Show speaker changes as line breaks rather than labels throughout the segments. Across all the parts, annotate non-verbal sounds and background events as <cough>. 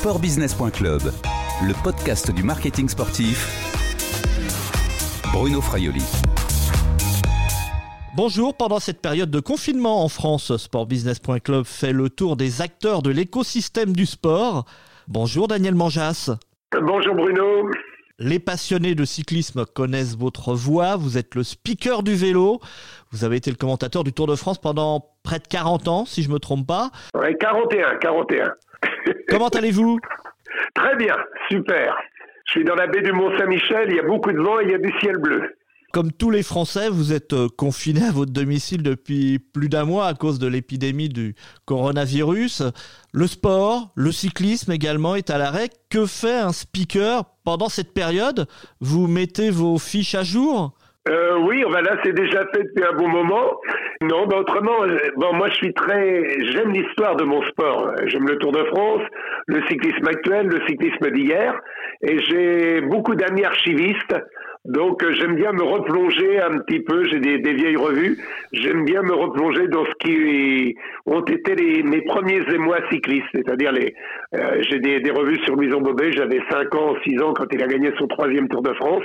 Sportbusiness.club, le podcast du marketing sportif. Bruno Fraioli.
Bonjour, pendant cette période de confinement en France, Sportbusiness.club fait le tour des acteurs de l'écosystème du sport. Bonjour Daniel Manjas.
Bonjour Bruno.
Les passionnés de cyclisme connaissent votre voix. Vous êtes le speaker du vélo. Vous avez été le commentateur du Tour de France pendant près de 40 ans, si je ne me trompe pas.
Oui, 41, 41.
Comment allez-vous?
Très bien, super. Je suis dans la baie du Mont-Saint-Michel, il y a beaucoup de vent et il y a du ciel bleu.
Comme tous les Français, vous êtes euh, confiné à votre domicile depuis plus d'un mois à cause de l'épidémie du coronavirus. Le sport, le cyclisme également est à l'arrêt. Que fait un speaker pendant cette période? Vous mettez vos fiches à jour?
Euh, oui, ben là c'est déjà fait depuis un bon moment. Non, ben autrement, euh, bon moi je suis très, j'aime l'histoire de mon sport. J'aime le Tour de France, le cyclisme actuel, le cyclisme d'hier, et j'ai beaucoup d'amis archivistes donc euh, j'aime bien me replonger un petit peu, j'ai des, vieilles revues, j'aime bien me replonger dans ce qui ont été mes premiers émois cyclistes, c'est-à-dire les euh, j'ai des, des, revues sur Louison Bobet, j'avais 5 ans, 6 ans quand il a gagné son troisième Tour de France.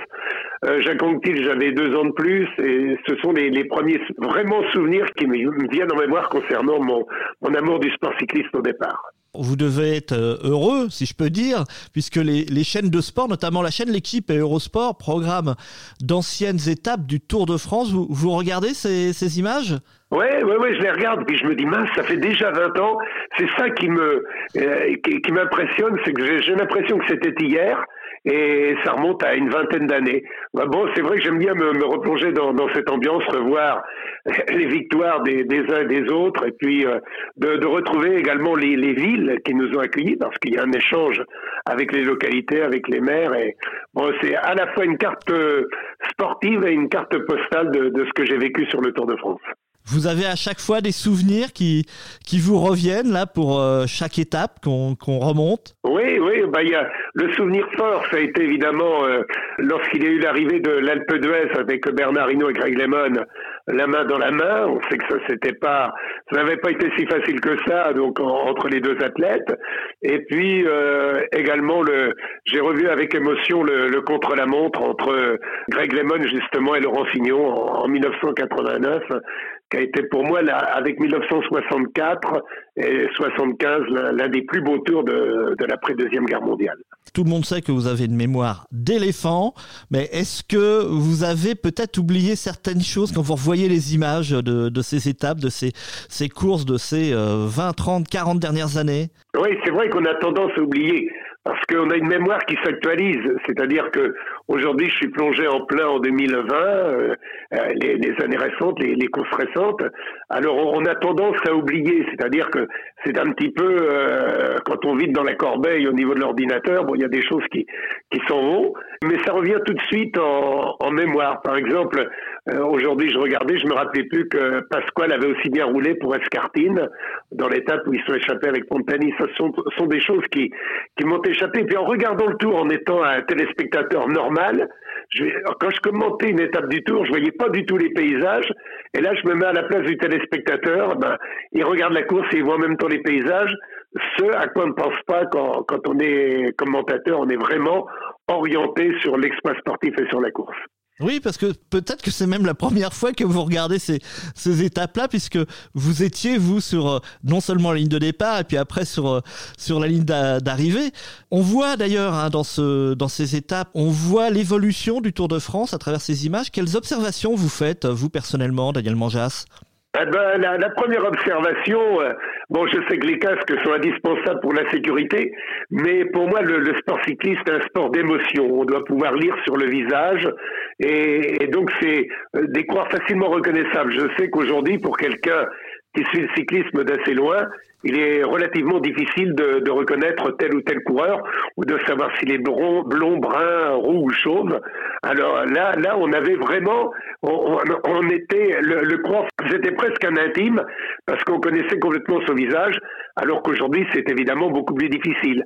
Euh, Jacques Anquetil, j'avais 2 ans de plus, et ce sont les, les premiers vraiment souvenirs qui me viennent en mémoire concernant mon, mon amour du sport cycliste au départ
vous devez être euh, heureux, si je peux dire, puisque les, chaînes de sport, notamment la chaîne L'équipe et Eurosport, programment d'anciennes étapes du Tour de France. Vous, regardez ces, images?
Oui, oui, oui, je les regarde, puis je me dis, mince, ça fait déjà 20 ans. C'est ça qui me euh, qui m'impressionne, c'est que j'ai l'impression que c'était hier et ça remonte à une vingtaine d'années. Bah bon, c'est vrai que j'aime bien me, me replonger dans, dans, cette ambiance, revoir <laughs> les victoires des, des uns et des autres, et puis euh, de, de, retrouver également les, les, villes qui nous ont accueillis, parce qu'il y a un échange avec les localités, avec les maires, et bon, c'est à la fois une carte euh, sportive et une carte postale de, de ce que j'ai vécu sur le Tour de France.
Vous avez à chaque fois des souvenirs qui, qui vous reviennent là pour euh, chaque étape qu'on remonte?
Oui, oui, bah, y a, le souvenir fort, ça a été évidemment euh, lorsqu'il y a eu l'arrivée de l'Alpe d'Huez avec Bernard Hinault et Greg Lemon, la main dans la main. On sait que ça c'était pas, ça n'avait pas été si facile que ça, donc entre les deux athlètes. Et puis euh, également le, j'ai revu avec émotion le, le contre-la-montre entre Greg Lemon justement et Laurent Fignon en 1989 qui a été pour moi, là, avec 1964 et 75, l'un des plus beaux tours de, de l'après-deuxième guerre mondiale.
Tout le monde sait que vous avez une mémoire d'éléphant, mais est-ce que vous avez peut-être oublié certaines choses quand vous revoyez les images de, de ces étapes, de ces, ces courses, de ces 20, 30, 40 dernières années?
Oui, c'est vrai qu'on a tendance à oublier parce qu'on a une mémoire qui s'actualise. C'est-à-dire que aujourd'hui, je suis plongé en plein en 2020, euh, euh, les, les, années récentes, les, les, courses récentes. Alors, on a tendance à oublier. C'est-à-dire que c'est un petit peu euh, quand on vit dans la corbeille au niveau de l'ordinateur. Bon, il y a des choses qui qui s'en vont, mais ça revient tout de suite en, en mémoire. Par exemple, euh, aujourd'hui, je regardais, je me rappelais plus que Pasquale avait aussi bien roulé pour Escartine dans l'étape où ils sont échappés avec Pontani. Ce sont, sont des choses qui, qui m'ont échappé. Et puis en regardant le tour, en étant un téléspectateur normal, je, quand je commentais une étape du tour, je voyais pas du tout les paysages. Et là, je me mets à la place du téléspectateur. Ben, il regarde la course et il voit en même temps les paysages. Ce à quoi on ne pense pas quand, quand on est commentateur, on est vraiment orienté sur l'exploit sportif et sur la course.
Oui, parce que peut-être que c'est même la première fois que vous regardez ces, ces étapes-là, puisque vous étiez, vous, sur euh, non seulement la ligne de départ, et puis après sur, euh, sur la ligne d'arrivée. On voit d'ailleurs hein, dans, ce, dans ces étapes, on voit l'évolution du Tour de France à travers ces images. Quelles observations vous faites, vous personnellement, Daniel Manjas?
Eh ben, la, première observation, euh, bon, je sais que les casques sont indispensables pour la sécurité, mais pour moi, le, sport cycliste est un sport d'émotion. On doit pouvoir lire sur le visage, et, et donc c'est euh, des croix facilement reconnaissables. Je sais qu'aujourd'hui, pour quelqu'un qui suit le cyclisme d'assez loin, il est relativement difficile de, de, reconnaître tel ou tel coureur ou de savoir s'il est blond, brun, roux ou chauve. Alors là, là, on avait vraiment, on, on était le, le coureur, c'était presque un intime parce qu'on connaissait complètement son visage, alors qu'aujourd'hui c'est évidemment beaucoup plus difficile.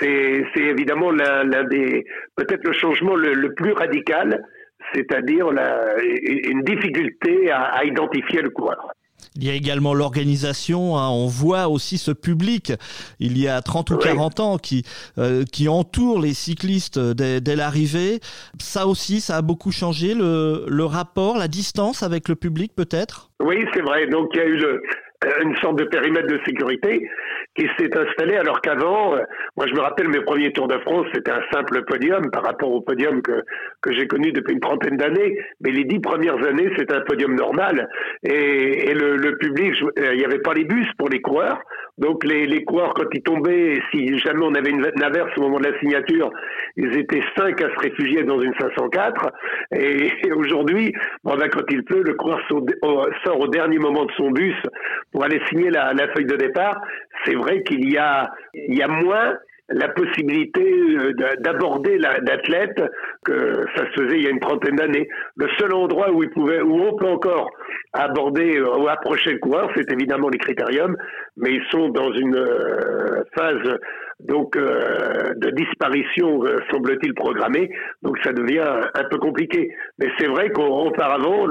C'est, évidemment l'un des, peut-être le changement le, le plus radical, c'est-à-dire une difficulté à, à identifier le coureur.
Il y a également l'organisation. Hein. On voit aussi ce public, il y a 30 ou 40 ans, qui, euh, qui entoure les cyclistes dès, dès l'arrivée. Ça aussi, ça a beaucoup changé, le, le rapport, la distance avec le public peut-être?
Oui, c'est vrai. Donc il y a eu le, une sorte de périmètre de sécurité qui s'est installé alors qu'avant, euh, moi je me rappelle mes premiers Tours de France, c'était un simple podium par rapport au podium que, que j'ai connu depuis une trentaine d'années, mais les dix premières années c'était un podium normal. Et, et le, le, public, euh, il n'y avait pas les bus pour les coureurs, donc les, les coureurs quand ils tombaient, si jamais on avait une averse au moment de la signature, ils étaient cinq à se réfugier dans une 504 et, aujourd'hui, bon ben, quand il pleut, le coureur sort au dernier moment de son bus pour aller signer la, la feuille de départ. C'est vrai qu'il y a, il y a moins la possibilité euh, d'aborder l'athlète que ça se faisait il y a une trentaine d'années. Le seul endroit où, il pouvait, où on peut encore aborder euh, ou approcher le coureur, c'est évidemment les critériums, mais ils sont dans une euh, phase donc de disparition, semble-t-il programmée, donc ça devient un peu compliqué. Mais c'est vrai qu'auparavant,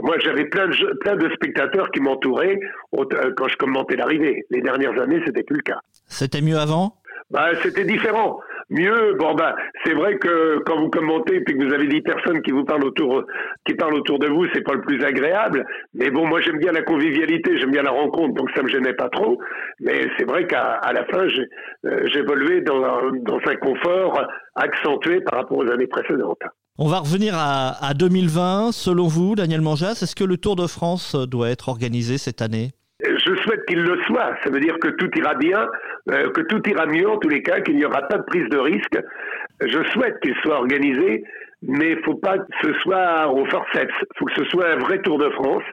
moi j'avais plein de, plein de spectateurs qui m'entouraient quand je commentais l'arrivée. Les dernières années, c'était plus le cas.
C'était mieux avant?
Bah, c'était différent. Mieux, bon bah, c'est vrai que quand vous commentez et que vous avez dix personnes qui vous parlent autour, qui parlent autour de vous, c'est pas le plus agréable. Mais bon, moi j'aime bien la convivialité, j'aime bien la rencontre, donc ça me gênait pas trop. Mais c'est vrai qu'à la fin, euh, j'évoluais dans, dans un confort accentué par rapport aux années précédentes.
On va revenir à, à 2020. Selon vous, Daniel Manjas, est-ce que le Tour de France doit être organisé cette année?
Je souhaite qu'il le soit. Ça veut dire que tout ira bien, euh, que tout ira mieux en tous les cas, qu'il n'y aura pas de prise de risque. Je souhaite qu'il soit organisé, mais faut pas que ce soit au forceps. Faut que ce soit un vrai Tour de France.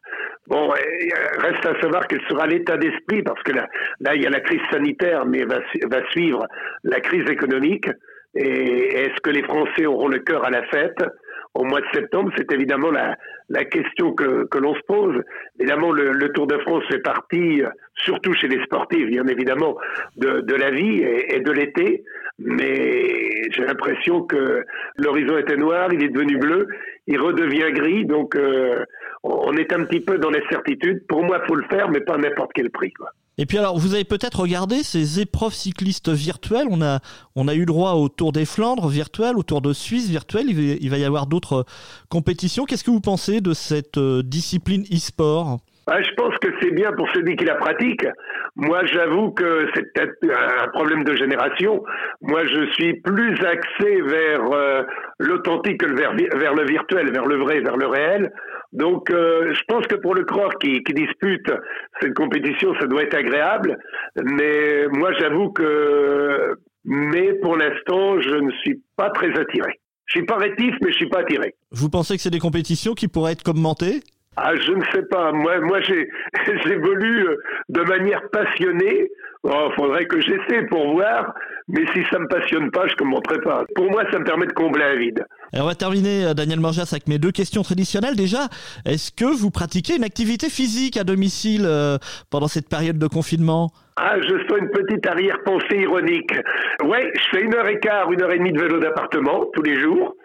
Bon, reste à savoir quel sera l'état d'esprit, parce que là, là, il y a la crise sanitaire, mais va, va suivre la crise économique. Et est-ce que les Français auront le cœur à la fête? Au mois de septembre, c'est évidemment la, la question que, que l'on se pose. Évidemment, le, Tour de France fait partie, surtout chez les sportifs, bien évidemment, de, de la vie et, et de l'été. Mais j'ai l'impression que l'horizon était noir, il est devenu bleu, il redevient gris. Donc, euh, on est un petit peu dans l'incertitude. Pour moi, il faut le faire, mais pas à n'importe quel prix. Quoi.
Et puis alors, vous avez peut-être regardé ces épreuves cyclistes virtuelles. On a, on a eu droit au Tour des Flandres virtuel, au Tour de Suisse virtuel. Il va, y avoir d'autres compétitions. Qu'est-ce que vous pensez de cette euh, discipline e-sport?
Je pense que c'est bien pour celui qui la pratique. Moi, j'avoue que c'est peut-être un problème de génération. Moi, je suis plus axé vers euh, l'authentique que vers, vers le virtuel, vers le vrai, vers le réel. Donc, euh, je pense que pour le croire qui, qui, dispute cette compétition, ça doit être agréable. Mais moi, j'avoue que, mais pour l'instant, je ne suis pas très attiré. Je suis pas rétif, mais je suis pas attiré.
Vous pensez que c'est des compétitions qui pourraient être commentées?
Ah, je ne sais pas. Moi, moi, <laughs> j'évolue de manière passionnée. Il oh, faudrait que j'essaie pour voir. Mais si ça me passionne pas, je commenterai pas. Pour moi, ça me permet de combler un vide.
Et on va terminer, euh, Daniel Manjas, avec mes deux questions traditionnelles. Déjà, est-ce que vous pratiquez une activité physique à domicile euh, pendant cette période de confinement?
Ah, je sens une petite arrière-pensée ironique. Ouais, je fais une heure et quart, une heure et demie de vélo d'appartement tous les jours.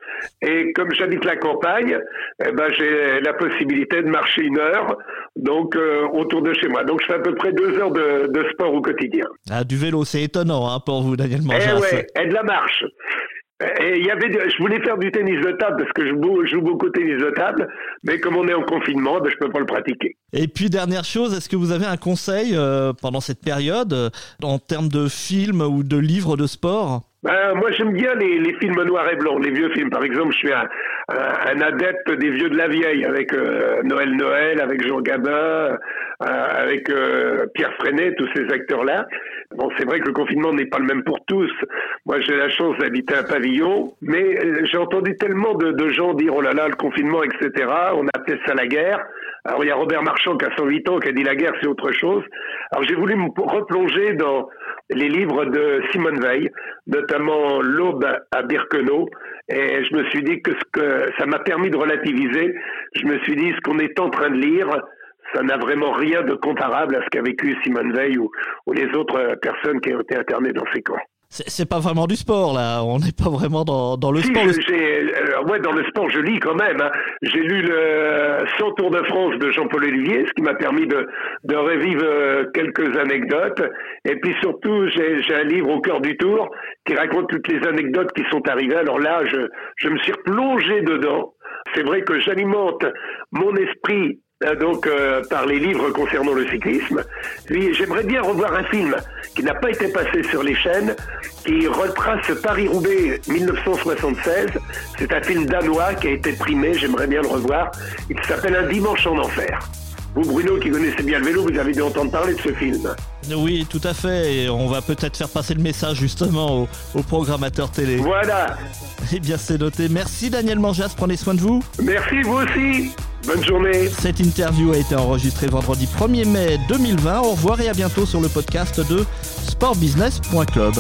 Et comme j'habite la campagne, eh ben, j'ai la possibilité de marcher une heure donc euh, autour de chez moi. Donc je fais à peu près deux heures de, de sport au quotidien.
Ah, du vélo, c'est étonnant hein, pour vous, Daniel Manjas.
Eh ouais, et de la marche. Et il y avait, je voulais faire du tennis de table parce que je joue, beaucoup de tennis de table, mais comme on est en confinement, ben, je peux pas le pratiquer.
Et puis dernière chose, est-ce que vous avez un conseil euh, pendant cette période euh, en termes de films ou de livres de sport?
Ben, moi, j'aime bien les, les, films noirs et blancs, les vieux films. Par exemple, je suis un, un, adepte des vieux de la vieille, avec euh, Noël Noël, avec Jean Gabin, euh, avec euh, Pierre Freinet, tous ces acteurs-là. Bon, c'est vrai que le confinement n'est pas le même pour tous. Moi, j'ai la chance d'habiter un pavillon, mais j'ai entendu tellement de, de, gens dire oh là là, le confinement, etc. On a appelé ça la guerre. Alors, il y a Robert Marchand qui a 108 ans qui a dit la guerre, c'est autre chose. Alors, j'ai voulu me replonger dans les livres de Simone Veil, notamment L'Aube à Birkenau. Et je me suis dit que, ce que ça m'a permis de relativiser. Je me suis dit, ce qu'on est en train de lire, ça n'a vraiment rien de comparable à ce qu'a vécu Simone Veil ou, ou les autres personnes qui ont été internées dans ces camps.
C'est pas vraiment du sport là, on n'est pas vraiment dans, dans le
Si,
sport. Le-
euh, ouais, dans le sport, je lis quand même. hein. J'ai lu le 100 Tours de France de Jean-Paul Olivier, ce qui m'a permis de, de revivre euh, quelques anecdotes. Et puis surtout, j'ai un livre au cœur du tour qui raconte toutes les anecdotes qui sont arrivées. Alors là, je, je me suis replongé dedans. C'est vrai que j'alimente mon esprit donc euh, par les livres concernant le cyclisme. Puis j'aimerais bien revoir un film qui n'a pas été passé sur les chaînes, qui retrace Paris-Roubaix 1976. C'est un film danois qui a été primé, j'aimerais bien le revoir. Il s'appelle Un dimanche en enfer. Vous, Bruno, qui connaissez bien le vélo, vous avez dû entendre parler de ce film.
Oui, tout à fait. Et on va peut-être faire passer le message justement aux, aux programmateurs télé.
Voilà.
Eh bien, c'est noté. Merci Daniel Manjas, prenez soin de vous.
Merci, vous aussi. Bonne journée.
Cette interview a été enregistrée vendredi 1er mai 2020. Au revoir et à bientôt sur le podcast de sportbusiness.club.